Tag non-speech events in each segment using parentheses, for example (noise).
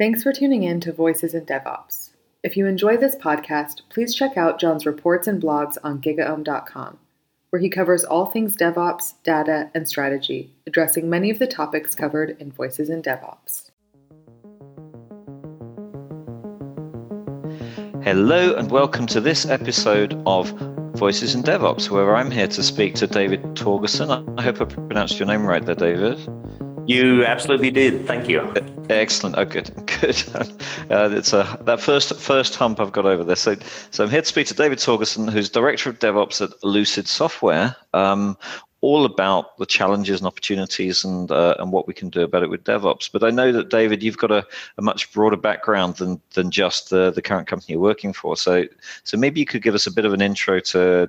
Thanks for tuning in to Voices in DevOps. If you enjoy this podcast, please check out Jon's reports and blogs on gigaom.com, where he covers all things DevOps, data, and strategy, addressing many of the topics covered in Voices in DevOps. Hello, and welcome to this episode of Voices in DevOps, where I'm here to speak to David Torgerson. I hope I pronounced your name right there, David. You absolutely did. Thank you. Excellent. Oh, good, (laughs) good. Uh, it's a that first first hump I've got over there. So, so I'm here to speak to David Torgerson, who's director of DevOps at Lucid Software. Um, all about the challenges and opportunities and uh, and what we can do about it with DevOps. But I know that David, you've got a, a much broader background than than just the the current company you're working for. So so maybe you could give us a bit of an intro to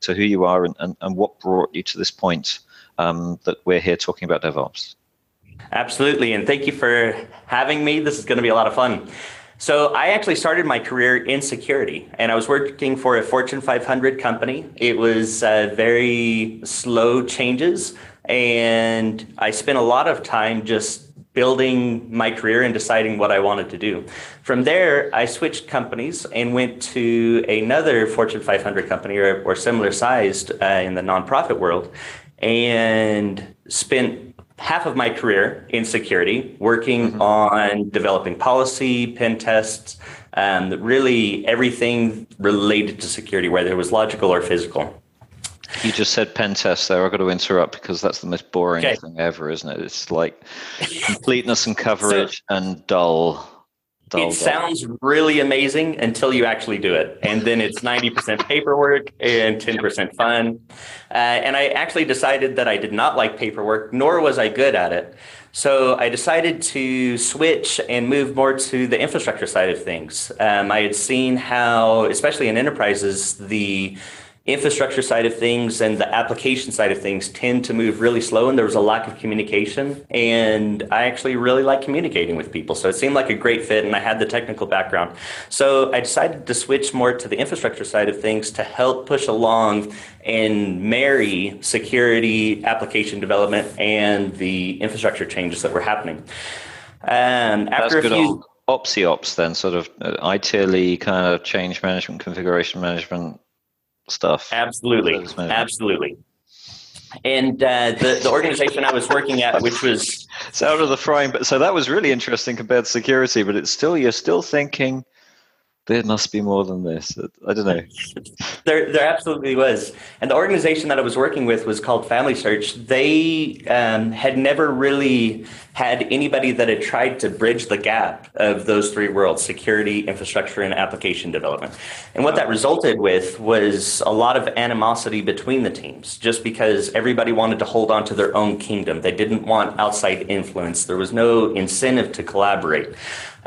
to who you are and, and, and what brought you to this point um, that we're here talking about DevOps. Absolutely. And thank you for having me. This is going to be a lot of fun. So, I actually started my career in security and I was working for a Fortune 500 company. It was uh, very slow changes. And I spent a lot of time just building my career and deciding what I wanted to do. From there, I switched companies and went to another Fortune 500 company or, or similar sized uh, in the nonprofit world and spent half of my career in security, working mm-hmm. on developing policy, pen tests, um, really everything related to security, whether it was logical or physical. You just said pen test there. I've got to interrupt because that's the most boring okay. thing ever, isn't it? It's like completeness and coverage so, and dull. It sounds really amazing until you actually do it. And then it's 90% (laughs) paperwork and 10% fun. Uh, and I actually decided that I did not like paperwork, nor was I good at it. So I decided to switch and move more to the infrastructure side of things. Um, I had seen how, especially in enterprises, the infrastructure side of things and the application side of things tend to move really slow and there was a lack of communication. And i actually really like communicating with people. So it seemed like a great fit and i had the technical background. So i decided to switch more to the infrastructure side of things to help push along and marry security application development and the infrastructure changes that were happening. Um, after That's a few opsi ops then sort of uh, kind of change management configuration management stuff. Absolutely, absolutely. And uh, the the organization I was working at, which was it's out of the frying, but so that was really interesting compared to security. But it's still you're still thinking there must be more than this. I don't know. there, there absolutely was. And the organization that I was working with was called Family Search. They um, had never really had anybody that had tried to bridge the gap of those three worlds security, infrastructure, and application development. And what that resulted with was a lot of animosity between the teams, just because everybody wanted to hold on to their own kingdom. They didn't want outside influence, there was no incentive to collaborate.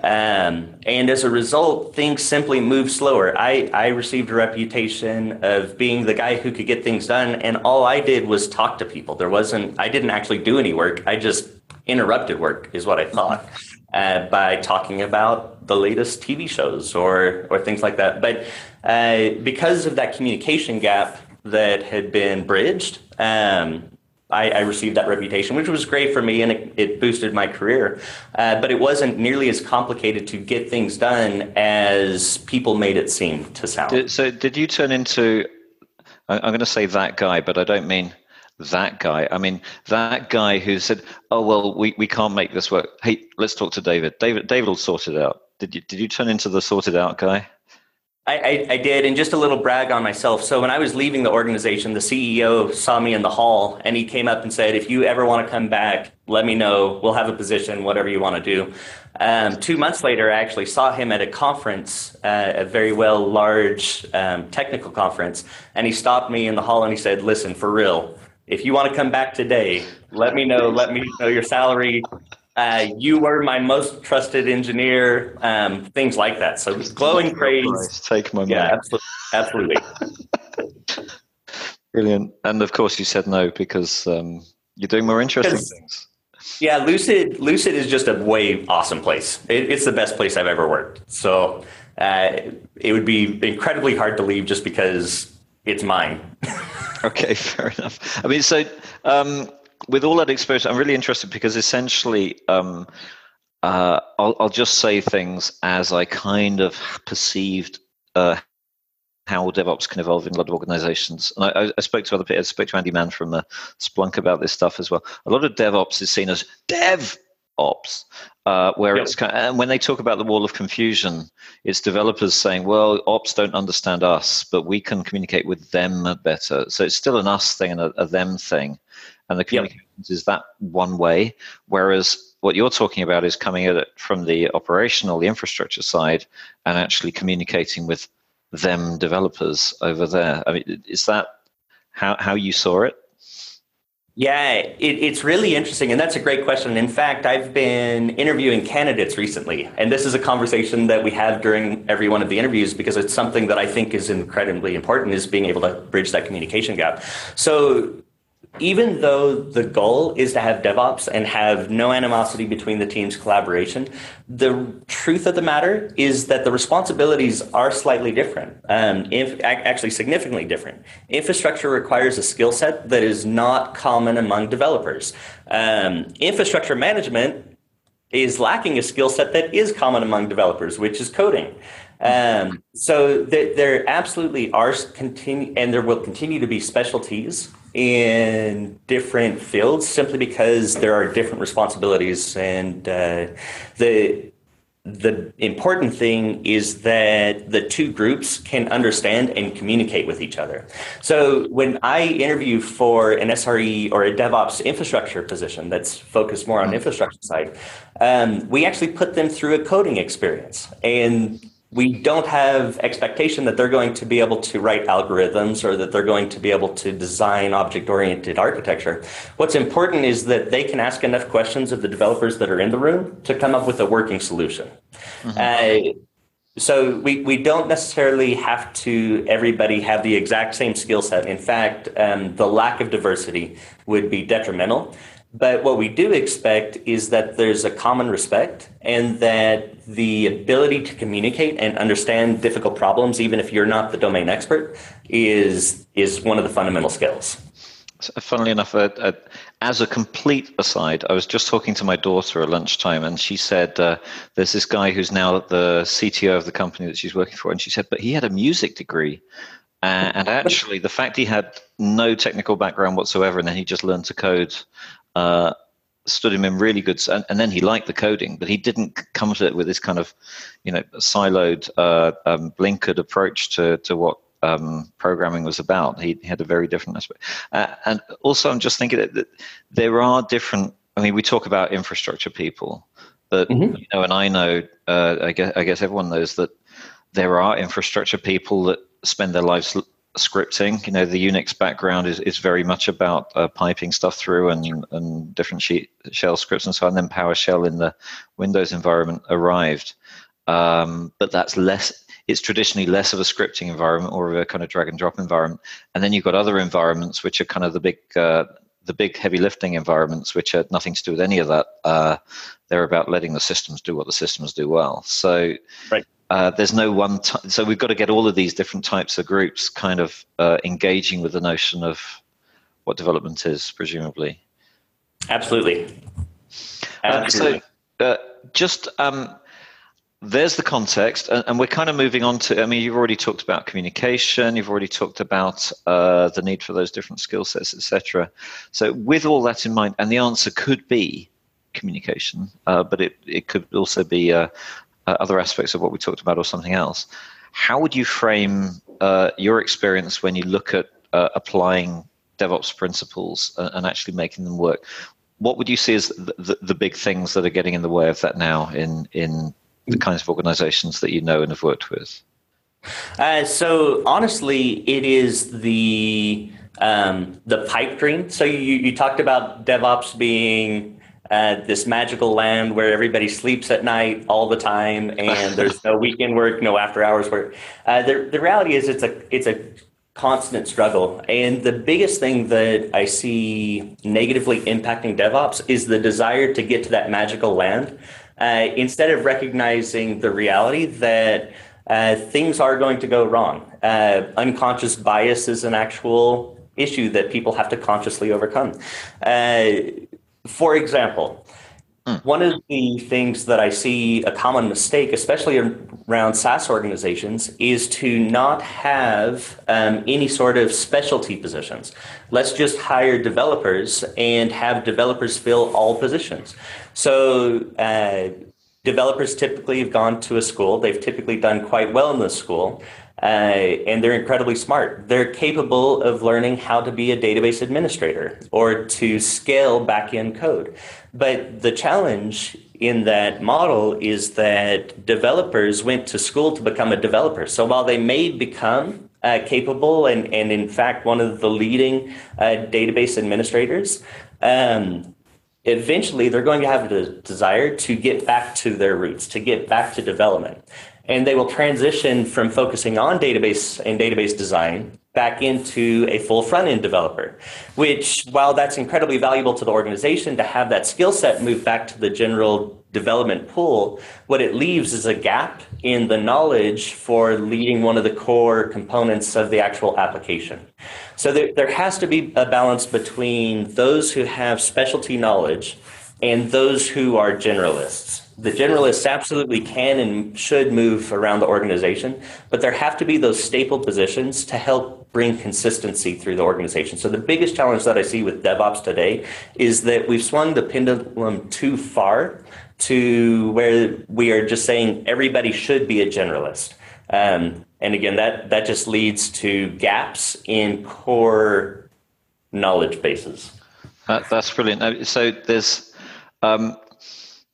Um, and as a result, things simply moved slower. I, I received a reputation of being the guy who could get things done, and all I did was talk to people. There wasn't, I didn't actually do any work. I just interrupted work, is what I thought, uh, by talking about the latest TV shows or, or things like that. But uh, because of that communication gap that had been bridged, um, I, I, received that reputation, which was great for me and it, it boosted my career. Uh, but it wasn't nearly as complicated to get things done as people made it seem to sound. Did, so, did you turn into, I'm going to say that guy, but I don't mean that guy. I mean, that guy who said, oh, well, we, we can't make this work. Hey, let's talk to David. David, David will sort it out. Did you, did you turn into the sorted out guy? I, I, did, and just a little brag on myself. So when I was leaving the organization, the CEO saw me in the hall, and he came up and said, "If you ever want to come back, let me know. We'll have a position, whatever you want to do." Um, two months later, I actually saw him at a conference, uh, a very well large um, technical conference, and he stopped me in the hall and he said, "Listen, for real, if you want to come back today, let me know. Let me know your salary. Uh, you were my most trusted engineer, um, things like that. So glowing praise. Take my money. Yeah, absolutely. absolutely. (laughs) Brilliant. And of course, you said no because um, you're doing more interesting things. Yeah, Lucid. Lucid is just a way awesome place. It, it's the best place I've ever worked. So uh, it would be incredibly hard to leave just because it's mine. (laughs) okay, (laughs) fair enough. I mean, so um, with all that exposure, I'm really interested because essentially, um, uh, I'll, I'll, just say things as I kind of perceived uh, how DevOps can evolve in a lot of organizations. And I, I spoke to other people, I spoke to Andi Mann from uh, Splunk about this stuff as well. A lot of DevOps is seen as dev ops, uh, where yep. it's kind of, and when they talk about the wall of confusion, it's developers saying, "Well, ops don't understand us, but we can communicate with them better." So it's still an us thing and a, a them thing, and the communications yep. is that one way. Whereas what you're talking about is coming at it from the operational, the infrastructure side, and actually communicating with them developers over there. I mean, is that how how you saw it? Yeah, it, it's really interesting. And that's a great question. In fact, I've been interviewing candidates recently. And this is a conversation that we have during every one of the interviews because it's something that I think is incredibly important is being able to bridge that communication gap. So even though the goal is to have DevOps and have no animosity between the teams' collaboration, the truth of the matter is that the responsibilities are slightly different, um, if, actually significantly different. Infrastructure requires a skill set that is not common among developers. Um, infrastructure management is lacking a skill set that is common among developers, which is coding. Um, so there, there absolutely are continue, and there will continue to be specialties in different fields simply because there are different responsibilities and uh, the the important thing is that the two groups can understand and communicate with each other. So when I interview for an SRE or a DevOps infrastructure position that's focused more on mm-hmm. infrastructure side, um, we actually put them through a coding experience and we don't have expectation that they're going to be able to write algorithms or that they're going to be able to design object-oriented architecture. What's important is that they can ask enough questions of the developers that are in the room to come up with a working solution. Mm-hmm. Uh, so we, we don't necessarily have to everybody have the exact same skill set. In fact, um, the lack of diversity would be detrimental. But what we do expect is that there's a common respect and that the ability to communicate and understand difficult problems, even if you're not the domain expert, is, is one of the fundamental skills. So, funnily enough, uh, uh, as a complete aside, I was just talking to my daughter at lunchtime, and she said, uh, "There's this guy who's now the CTO of the company that she's working for," and she said, "But he had a music degree." Uh, and actually, the fact he had no technical background whatsoever, and then he just learned to code uh, stood him in really good and, and, then he liked the coding but he didn't come to it with this kind of you know siloed uh, um, blinkered approach to to what um, programming was about he, he, had a very different aspect uh, and also i'm just thinking that, that, there are different i mean we talk about infrastructure people but mm-hmm. you know and i know uh, I, guess, I guess everyone knows that there are infrastructure people that spend their lives scripting. You know, the Unix background is, is very much about uh, piping stuff through and, and different sheet, shell scripts and so on. Then PowerShell in the Windows environment arrived. Um, but that's less, it's traditionally less of a scripting environment or a kind of drag and drop environment. And then you've got other environments which are kind of the big, uh, the big heavy lifting environments, which are nothing to do with any of that. Uh, they're about letting the systems do what the systems do well. So, right uh, there's no one t- so we've got to get all of these different types of groups kind of uh, engaging with the notion of what development is presumably. Absolutely, absolutely. Uh, so just um, there's the context and, and, we're kind of moving on to i mean you've already talked about communication you've already talked about uh, the need for those different skill sets etc so with all that in mind and the answer could be communication, uh, but it, it could also be uh, uh, other aspects of what we talked about or something else. How would you frame uh, your experience when you look at uh, applying DevOps principles and, and, actually making them work? What would you see as the, the, the, big things that are getting in the way of that now in, in the kinds of organizations that you know and have worked with? Uh, so honestly, it is the um, the pipe dream. So you, you talked about DevOps being uh, this magical land where everybody sleeps at night all the time and there's no (laughs) weekend work, no after hours work. Uh, the, the reality is it's a, it's a constant struggle. And the biggest thing that I see negatively impacting DevOps is the desire to get to that magical land uh, instead of recognizing the reality that uh, things are going to go wrong. Uh, unconscious bias is an actual issue that people have to consciously overcome. For example, Mm. One of the things that I see a common mistake, especially around SaaS organizations, is to not have um, any sort of specialty positions. Let's just hire developers and have developers fill all positions. So, uh, developers typically have gone to a school, they've typically done quite well in the school. Uh, and they're incredibly smart. They're capable of learning how to be a database administrator or to scale back-end code. But the challenge in that model is that developers went to school to become a developer. So while they may become uh, capable and, and in fact one of the leading uh, database administrators, um, eventually they're going to have the desire to get back to their roots, to get back to development and they will transition from focusing on database and database design back into a full front end developer, which, while that's incredibly valuable to the organization to have that skill set move back to the general development pool, what it leaves is a gap in the knowledge for leading one of the core components of the actual application. So there, there has to be a balance between those who have specialty knowledge and those who are generalists the generalists absolutely can and should move around the organization, but there have to be those staple positions to help bring consistency through the organization. So the biggest challenge that I see with DevOps today is that we've swung the pendulum too far to where we are just saying everybody should be a generalist. Um, and again, that, that just leads to gaps in core knowledge bases. That, that's brilliant. So there's um,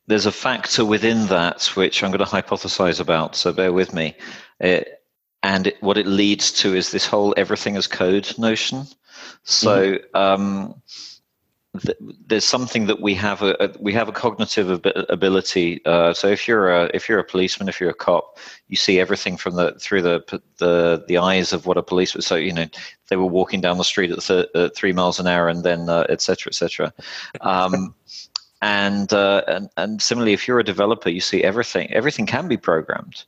there's a factor within that which I'm going to hypothesize about, so bear with me. It, and it, what it leads to is this whole everything as code notion. So mm-hmm. um, th- there's something that we have a, a we have a cognitive ab- ability. Uh, so if you're a if you're a policeman, if you're a cop, you see everything from the through the the the eyes of what a policeman. So you know they were walking down the street at, th- at three miles an hour, and then uh, etc. cetera, et cetera. Um, (laughs) and, uh, and and similarly, if you're a developer, you see everything. Everything can be programmed,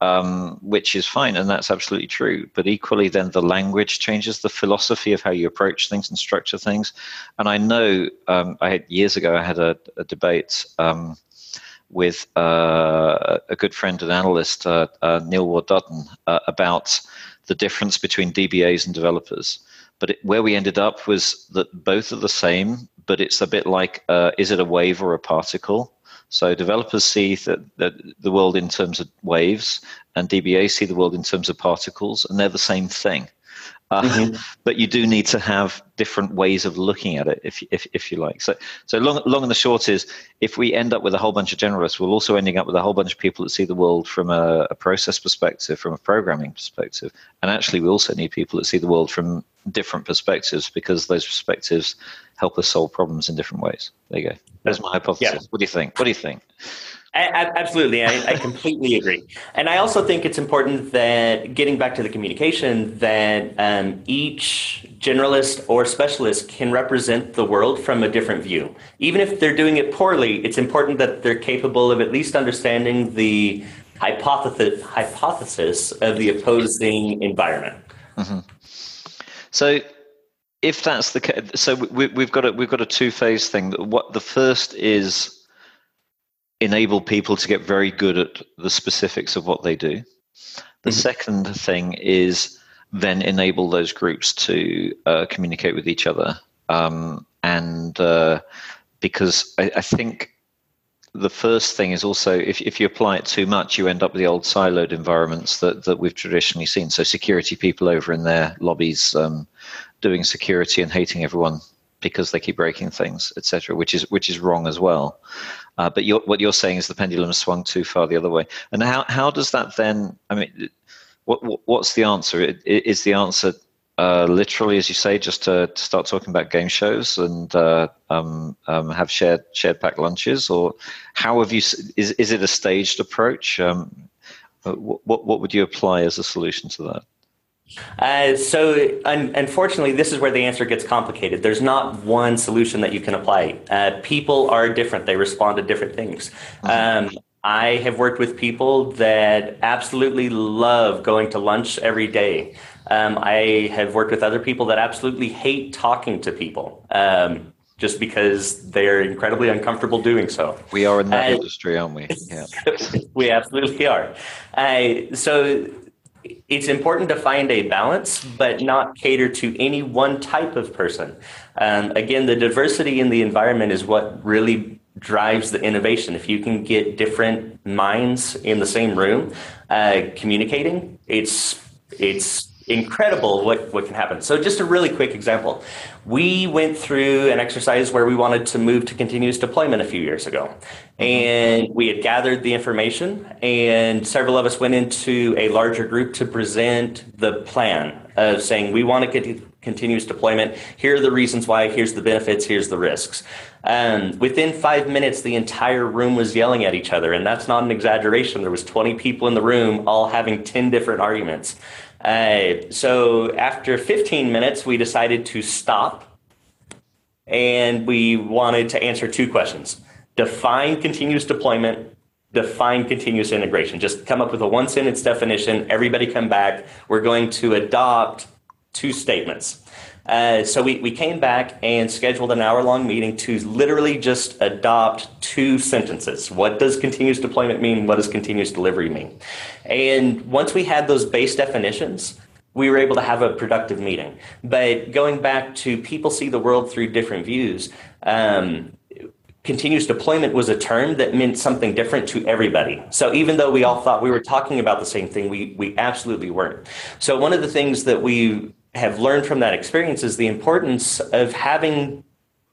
um, which is fine, and that's absolutely true. But equally, then the language changes, the philosophy of how you approach things and structure things. And I know, um, I had years ago, I had a, a debate. Um, with uh, a good friend and analyst, uh, uh, Neil Ward Dutton, uh, about the difference between DBAs and developers. But it, where we ended up was that both are the same, but it's a bit like uh, is it a wave or a particle? So developers see that, that the world in terms of waves, and DBA see the world in terms of particles, and they're the same thing. Uh, mm-hmm. (laughs) But you do need to have different ways of looking at it, if, if, if you like. So, so long, long and the short is, if we end up with a whole bunch of generalists, we're also ending up with a whole bunch of people that see the world from a, a process perspective, from a programming perspective, and actually, we also need people that see the world from different perspectives because those perspectives help us solve problems in different ways. There you go. There's my hypothesis. Yeah. What do you think? What do you think? Absolutely, I, I, completely agree, and I also think it's important that getting back to the communication, that um, each generalist or specialist can represent the world from a different view. Even if they're doing it poorly, it's important that they're capable of at least understanding the hypothesis hypothesis of the opposing environment. Mm-hmm. So, if that's the case, so we, have got a we've got a two phase thing. What the first is enable people to get very good at the specifics of what they do. The mm-hmm. second thing is then enable those groups to uh, communicate with each other. Um, and uh, because I, I, think the first thing is also if, if you apply it too much, you end up with the old siloed environments that, that we've traditionally seen. So security people over in their lobbies um, doing security and hating everyone because they keep breaking things, etc., which is which is wrong as well. Uh, but you're, what you're saying is the pendulum swung too far the other way. And how how does that then? I mean, what, what what's the answer? Is the answer uh, literally, as you say, just to, to, start talking about game shows and uh, um, um, have shared shared packed lunches, or how have you? Is is it a staged approach? Um, uh, what what would you apply as a solution to that? Uh, so, un- unfortunately, this is where the answer gets complicated. There's not one solution that you can apply. Uh, people are different, they respond to different things. Mm-hmm. Um, I have worked with people that absolutely love going to lunch every day. Um, I have worked with other people that absolutely hate talking to people. Um, just because they're incredibly uncomfortable doing so. We are in that uh, industry, aren't we? (laughs) Yeah. we absolutely are. Uh, so it's important to find a balance, but not cater to any one type of person. Um, again, the diversity in the environment is what really drives the innovation. If you can get different minds in the same room uh, communicating, it's it's incredible what, what can happen. So, just a really quick example. We went through an exercise where we wanted to move to continuous deployment a few years ago. And we had gathered the information, and several of us went into a larger group to present the plan of saying, we want to get continuous deployment. Here are the reasons why, here's the benefits, here's the risks. Um, within five minutes, the entire room was yelling at each other, and that's not an exaggeration. There was 20 people in the room, all having 10 different arguments. Uh, so after 15 minutes, we decided to stop and we wanted to answer two questions. Define continuous deployment, define continuous integration. Just come up with a one sentence definition. Everybody come back. We're going to adopt two statements. Uh, so we, we came back and scheduled an hour long meeting to literally just adopt two sentences. What does continuous deployment mean? What does continuous delivery mean? And once we had those base definitions, we were able to have a productive meeting. But going back to people see the world through different views, um, continuous deployment was a term that meant something different to everybody. So even though we all thought we were talking about the same thing, we, we absolutely weren't. So one of the things that we have learned from that experience is the importance of having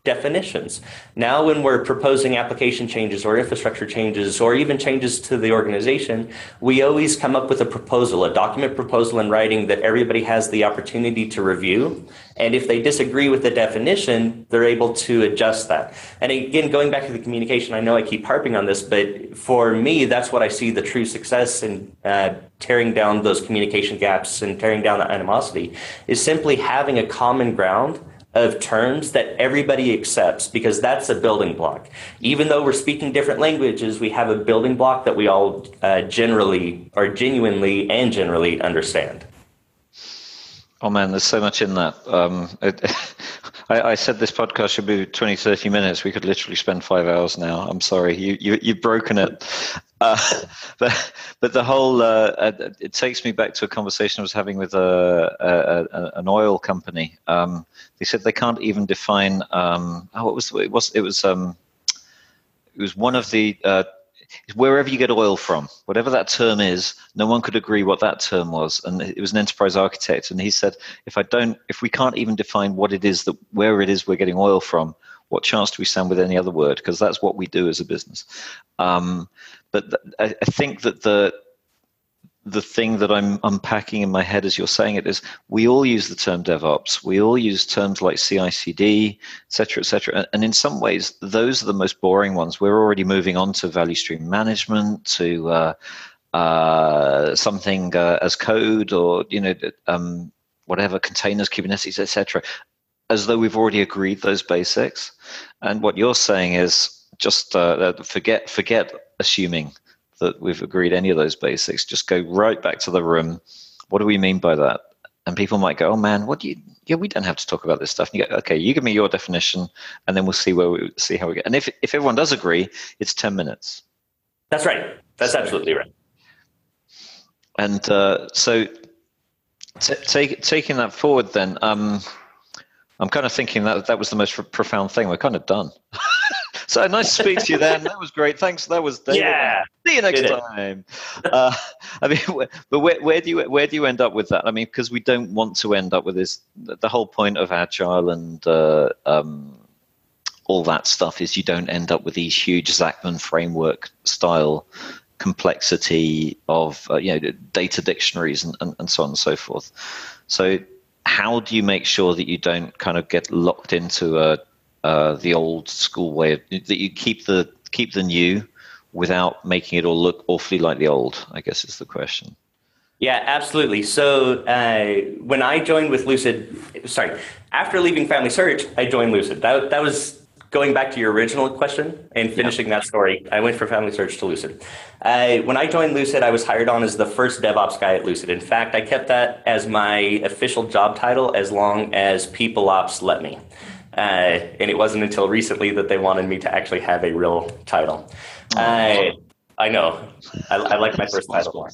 definitions. Now, when we're proposing application changes or infrastructure changes or even changes to the organization, we always come up with a proposal, a document proposal in writing that everybody has the opportunity to review. And if they disagree with the definition, they're able to adjust that. And again, going back to the communication, I know I keep harping on this, but for me, that's what I see the true success in uh, tearing down those communication gaps and tearing down the animosity is simply having a common ground of terms that everybody accepts because that's a building block. Even though we're speaking different languages, we have a building block that we all uh, generally or genuinely and generally understand. Oh man, there's so much in that. Um, it, (laughs) I, I, said this podcast should be 20, 30 minutes. We could literally spend five hours now. I'm sorry, you, you you've broken it. Uh, (laughs) but but the whole uh, uh, it takes me back to a conversation I was having with a, a, a an oil company. Um, they said they can't even define. Um, oh, it was it was it was um, it was one of the uh, wherever you get oil from, whatever that term is, no one could agree what that term was. And it was an enterprise architect, and he said, if I don't, if we can't even define what it is that where it is we're getting oil from, what chance do we stand with any other word? Because that's what we do as a business. Um, but th- I, I think that the the thing that I'm unpacking in my head as you're saying it is we all use the term DevOps. We all use terms like CI/CD, et cetera, et cetera. And in some ways, those are the most boring ones. We're already moving on to value stream management, to uh, uh, something uh, as code, or you know, um, whatever containers, Kubernetes, etc. As though we've already agreed those basics. And what you're saying is just uh, forget forget assuming that we've agreed any of those basics. Just go right back to the room. What do we mean by that? And people might go, "Oh man, what do you? Yeah, we don't have to talk about this stuff." And you go, "Okay, you give me your definition, and then we'll see where we see how we get." And if if everyone does agree, it's ten minutes. That's right. That's so, absolutely right. And uh, so, t- take, taking that forward, then um, I'm kind of thinking that that was the most profound thing. We're kind of done. (laughs) So nice to speak to you then. That was great. Thanks. That was David. Yeah. See you next time. Uh, (laughs) I mean, but where, where do you where do you end up with that? I mean, because we don't want to end up with this. The whole point of agile and uh, um, all that stuff is you don't end up with these huge Zachman framework style complexity of uh, you know data dictionaries and, and, and so on and so forth. So how do you make sure that you don't kind of get locked into a uh, the old school way of, that you keep the keep the new without making it all look awfully like the old i guess is the question. Yeah absolutely. So uh, when i joined with lucid sorry after leaving family search i joined lucid. That, that was going back to your original question and finishing yeah. that story. I went from family search to lucid. Uh, when i joined lucid i was hired on as the first devops guy at lucid. In fact i kept that as my official job title as long as people ops let me Uh, and it wasn't until recently that they wanted me to actually have a real title. Uh, I know. I, I like my first title more.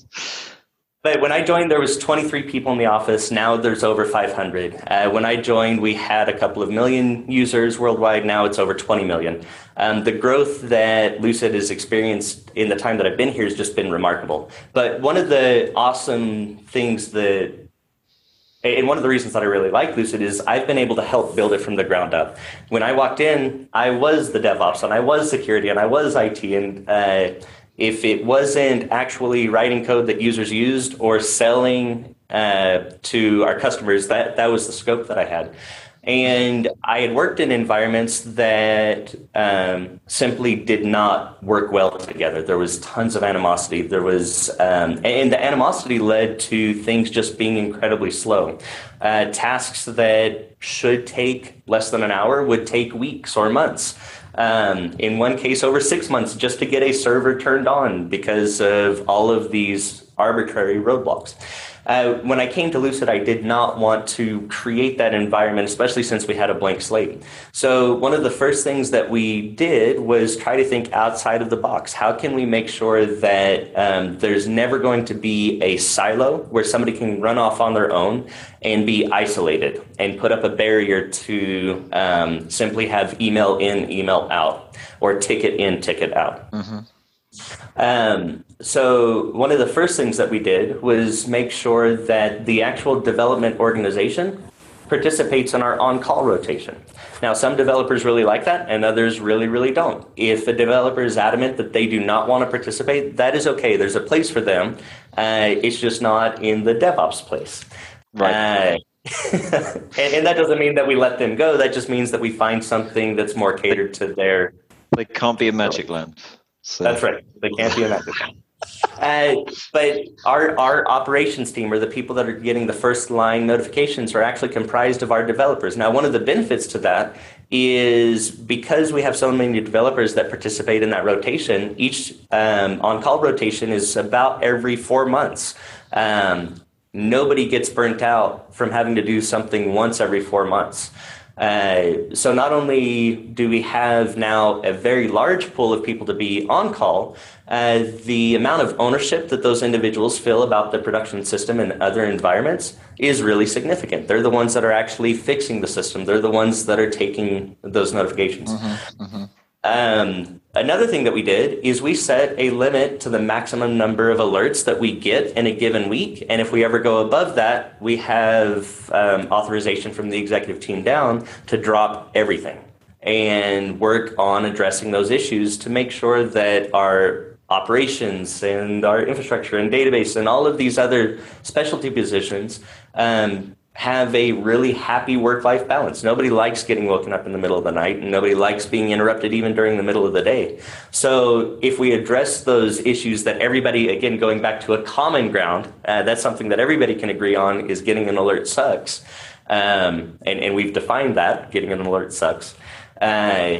But when I joined, there was 23 people in the office. Now there's over 500. Uh, when I joined, we had a couple of million users worldwide. Now it's over 20 million. Um, the growth that Lucid has experienced in the time that I've been here has just been remarkable. But one of the awesome things that and one of the reasons that I really like Lucid is I've been able to help build it from the ground up. When I walked in, I was the DevOps and I was security and I was IT and uh, if it wasn't actually writing code that users used or selling uh, to our customers, that that was the scope that I had. And I had worked in environments that um, simply did not work well together. There was tons of animosity. There was, um, and the animosity led to things just being incredibly slow. Uh, tasks that should take less than an hour would take weeks or months. Um, in one case, over six months just to get a server turned on because of all of these arbitrary roadblocks. Uh, when I came to Lucid, I did not want to create that environment, especially since we had a blank slate. So, one of the first things that we did was try to think outside of the box. How can we make sure that um, there's never going to be a silo where somebody can run off on their own and be isolated and put up a barrier to um, simply have email in, email out, or ticket in, ticket out? Mm-hmm. Um, so one of the first things that we did was make sure that the actual development organization participates in our on-call rotation. Now, some developers really like that, and others really, really don't. If a developer is adamant that they do not want to participate, that is okay. There's a place for them. Uh, it's just not in the DevOps place. Right. Uh, (laughs) and, and, that doesn't mean that we let them go. That just means that we find something that's more catered to their. They can't be a magic land. So. That's right. They can't be a magic land. Uh, but our our operations team, or the people that are getting the first line notifications, are actually comprised of our developers. Now, one of the benefits to that is because we have so many developers that participate in that rotation. Each um, on call rotation is about every four months. Um, nobody gets burnt out from having to do something once every four months. Uh, so not only do we have now a very large pool of people to be on call, uh, the amount of ownership that those individuals feel about the production system and other environments is really significant. They're the ones that are actually fixing the system. They're the ones that are taking those notifications. Mm-hmm, mm-hmm. Um, another thing that we did is we set a limit to the maximum number of alerts that we get in a given week. And if we ever go above that, we have um, authorization from the executive team down to drop everything and work on addressing those issues to make sure that our operations and our infrastructure and database and all of these other specialty positions um, have a really happy work life balance. Nobody likes getting woken up in the middle of the night, and nobody likes being interrupted even during the middle of the day. So, if we address those issues that everybody, again, going back to a common ground, uh, that's something that everybody can agree on is getting an alert sucks. Um, and, and we've defined that getting an alert sucks. Uh,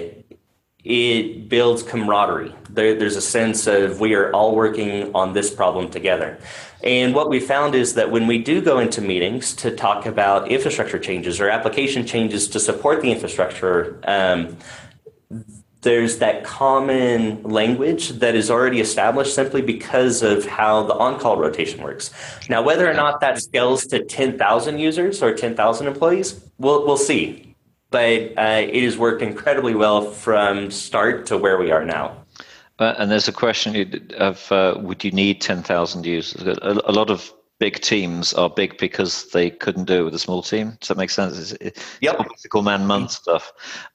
it builds camaraderie. There, there's a sense of we are all working on this problem together. And what we found is that when we do go into meetings to talk about infrastructure changes or application changes to support the infrastructure, um, there's that common language that is already established simply because of how the on-call rotation works. Now, whether or not that scales to 10,000 users or 10,000 employees, we'll, we'll see but uh, it has worked incredibly well from start to where we are now. Uh, and there's a question of uh, would you need 10,000 users? A, a, lot of big teams are big because they couldn't do it with a small team. Does that make sense? It's, yep. Mythical man month stuff.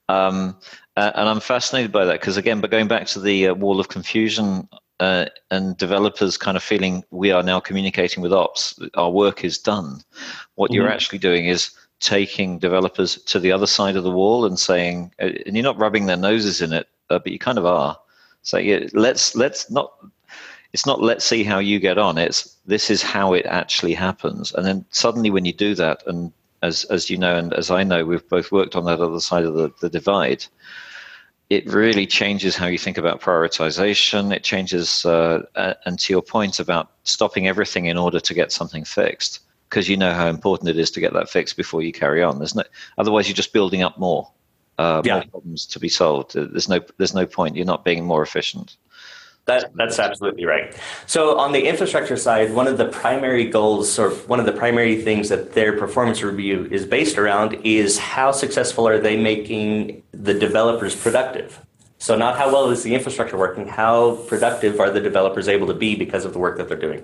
Um, uh, and I'm fascinated by that because, again, but going back to the uh, wall of confusion uh, and developers kind of feeling we are now communicating with ops, our work is done. What mm-hmm. you're actually doing is taking developers to the other side of the wall and saying, uh, and you're not rubbing their noses in it, uh, but you kind of are. So yeah, let's let's not. It's not let's see how you get on. It's this is how it actually happens. And then suddenly, when you do that, and as as you know, and as I know, we've both worked on that other side of the, the divide. It really changes how you think about prioritization. It changes, uh, and to your point about stopping everything in order to get something fixed because you know how important it is to get that fixed before you carry on. There's no, otherwise you're just building up more. Uh, Yeah. more problems to be solved. Uh, There's no there's no point. You're not being more efficient. That, that's absolutely right. So, on the infrastructure side, one of the primary goals or one of the primary things that their performance review is based around is how successful are they making the developers productive? So, not how well is the infrastructure working, how productive are the developers able to be because of the work that they're doing.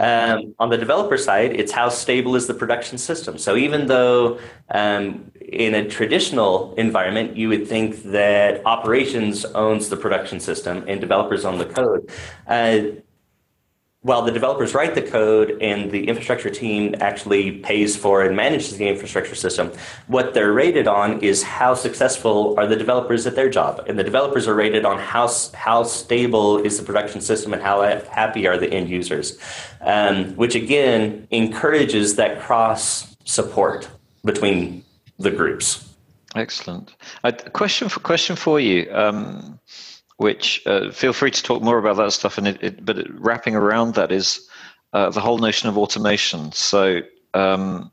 Um, on the developer side, it's how stable is the production system. So, even though um, in a traditional environment, you would think that operations owns the production system and developers own the code. Uh, while the developers write the code and the infrastructure team actually pays for and manages the infrastructure system, what they're rated on is how successful are the developers at their job. And the developers are rated on how, how stable is the production system and how happy are the end users, um, which again encourages that cross support between the groups. Excellent. A question for question for you. Um, which uh, feel free to talk more about that stuff. And it, it but it, wrapping around that is uh, the whole notion of automation. So um,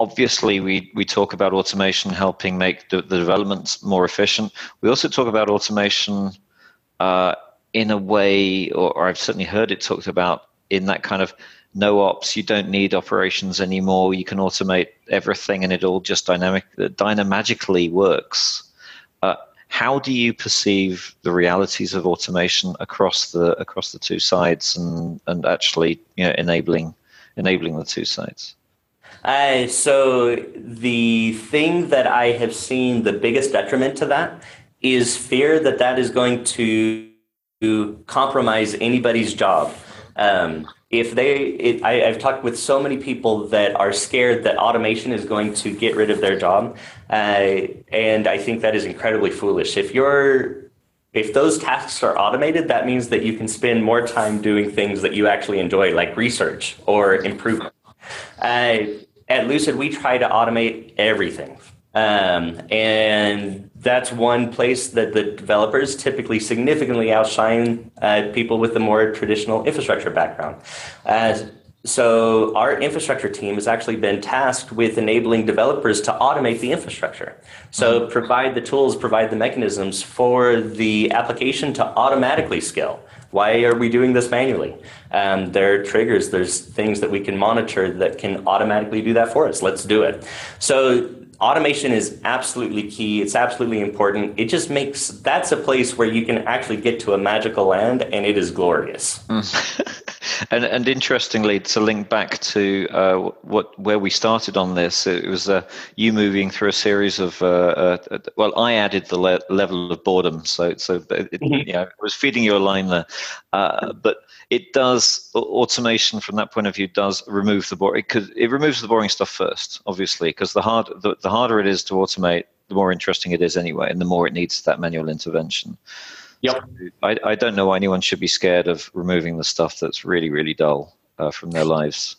obviously, we we talk about automation helping make the, the developments more efficient. We also talk about automation uh, in a way, or, or I've certainly heard it talked about in that kind of no ops. You don't need operations anymore. You can automate everything, and it all just dynamic dynamagically works. Uh, how do you perceive the realities of automation across the across the two sides and and actually you know enabling enabling the two sides uh, so the thing that i have seen the biggest detriment to that is fear that that is going to compromise anybody's job. Um, if they it, I, have talked with so many people that are scared that automation is going to get rid of their job uh, and i think that is incredibly foolish. If you're if those tasks are automated that means that you can spend more time doing things that you actually enjoy like research or improvement. Uh, at lucid we try to automate everything. Um, and that's one place that the developers typically significantly outshine uh, people with the more traditional infrastructure background. Uh, so our infrastructure team has actually been tasked with enabling developers to automate the infrastructure. So provide the tools, provide the mechanisms for the application to automatically scale. Why are we doing this manually? Um, there are triggers, there's things that we can monitor that can automatically do that for us. Let's do it. So automation is absolutely key. It's absolutely important. It just makes that's a place where you can actually get to a magical land, and it is glorious. (laughs) and and interestingly, to link back to uh, what where we started on this, it was uh, you moving through a series of uh, uh well, I added the le- level of boredom, so so it, mm-hmm. you know, I was feeding you a line there, uh, but it does automation from that point of view does remove the boring because it removes the boring stuff first, obviously, because the hard the, the harder it is to automate, the more interesting it is anyway, and the more it needs that manual intervention. Yep. So I, I don't know why anyone should be scared of removing the stuff that's really, really dull uh, from their lives.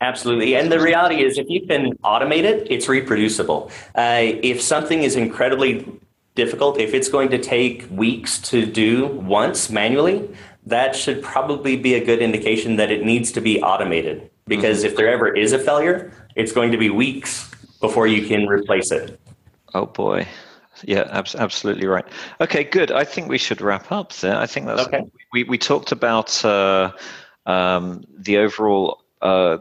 Absolutely. And the reality is, if you can automate it, it's reproducible. Uh, if something is incredibly difficult, if it's going to take weeks to do once manually, that should probably be a good indication that it needs to be automated. Because mm-hmm. if there ever is a failure, it's going to be weeks before you can replace it. Oh boy. Yeah, ab- absolutely right. Okay, good. I think we should wrap up there. I think that's okay. We we talked about uh, um, the overall uh,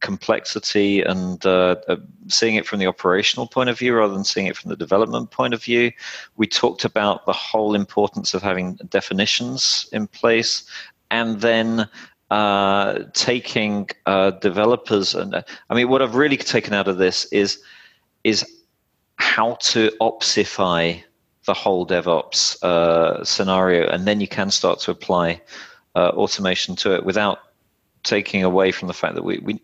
complexity and uh, uh, seeing it from the operational point of view rather than seeing it from the development point of view. We talked about the whole importance of having definitions in place, and then uh, taking uh, developers and uh, I mean, what I've really taken out of this is is how to opsify the whole DevOps scenario, and then you can start to apply automation to it without taking away from the fact that we, we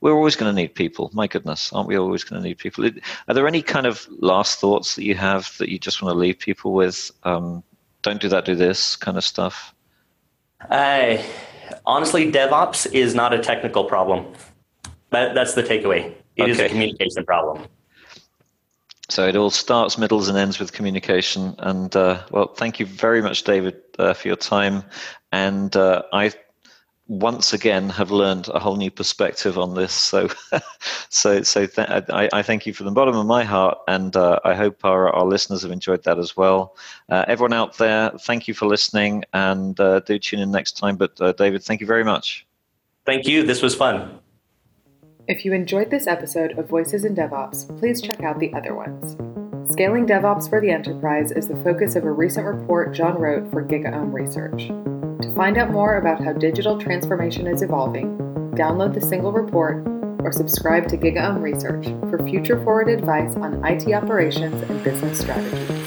we're always going to need people. My goodness, aren't we always going to need people? Are there any kind of last thoughts that you have that you just want to leave people with? Um, don't do that, do this kind of stuff. Uh, honestly, DevOps is not a technical problem. That, that's the takeaway. It okay. is a communication problem. So it all starts, middles, and ends with communication. And uh, well, thank you very much, David, uh, for your time. And uh, I once again have learned a whole new perspective on this. (laughs) So, so, so th- I, I, thank you from the bottom of my heart, and uh, I hope our, our listeners have enjoyed that as well. Uh, everyone out there, thank you for listening, and uh, do tune in next time. But uh, David, thank you very much. Thank you. This was fun. If you enjoyed this episode of Voices in DevOps, please check out the other ones. Scaling DevOps for the Enterprise is the focus of a recent report Jon wrote for GigaOM Research. Find out more about how digital transformation is evolving, download the single report or subscribe to GigaOM Research for future forward advice on IT operations and business strategy.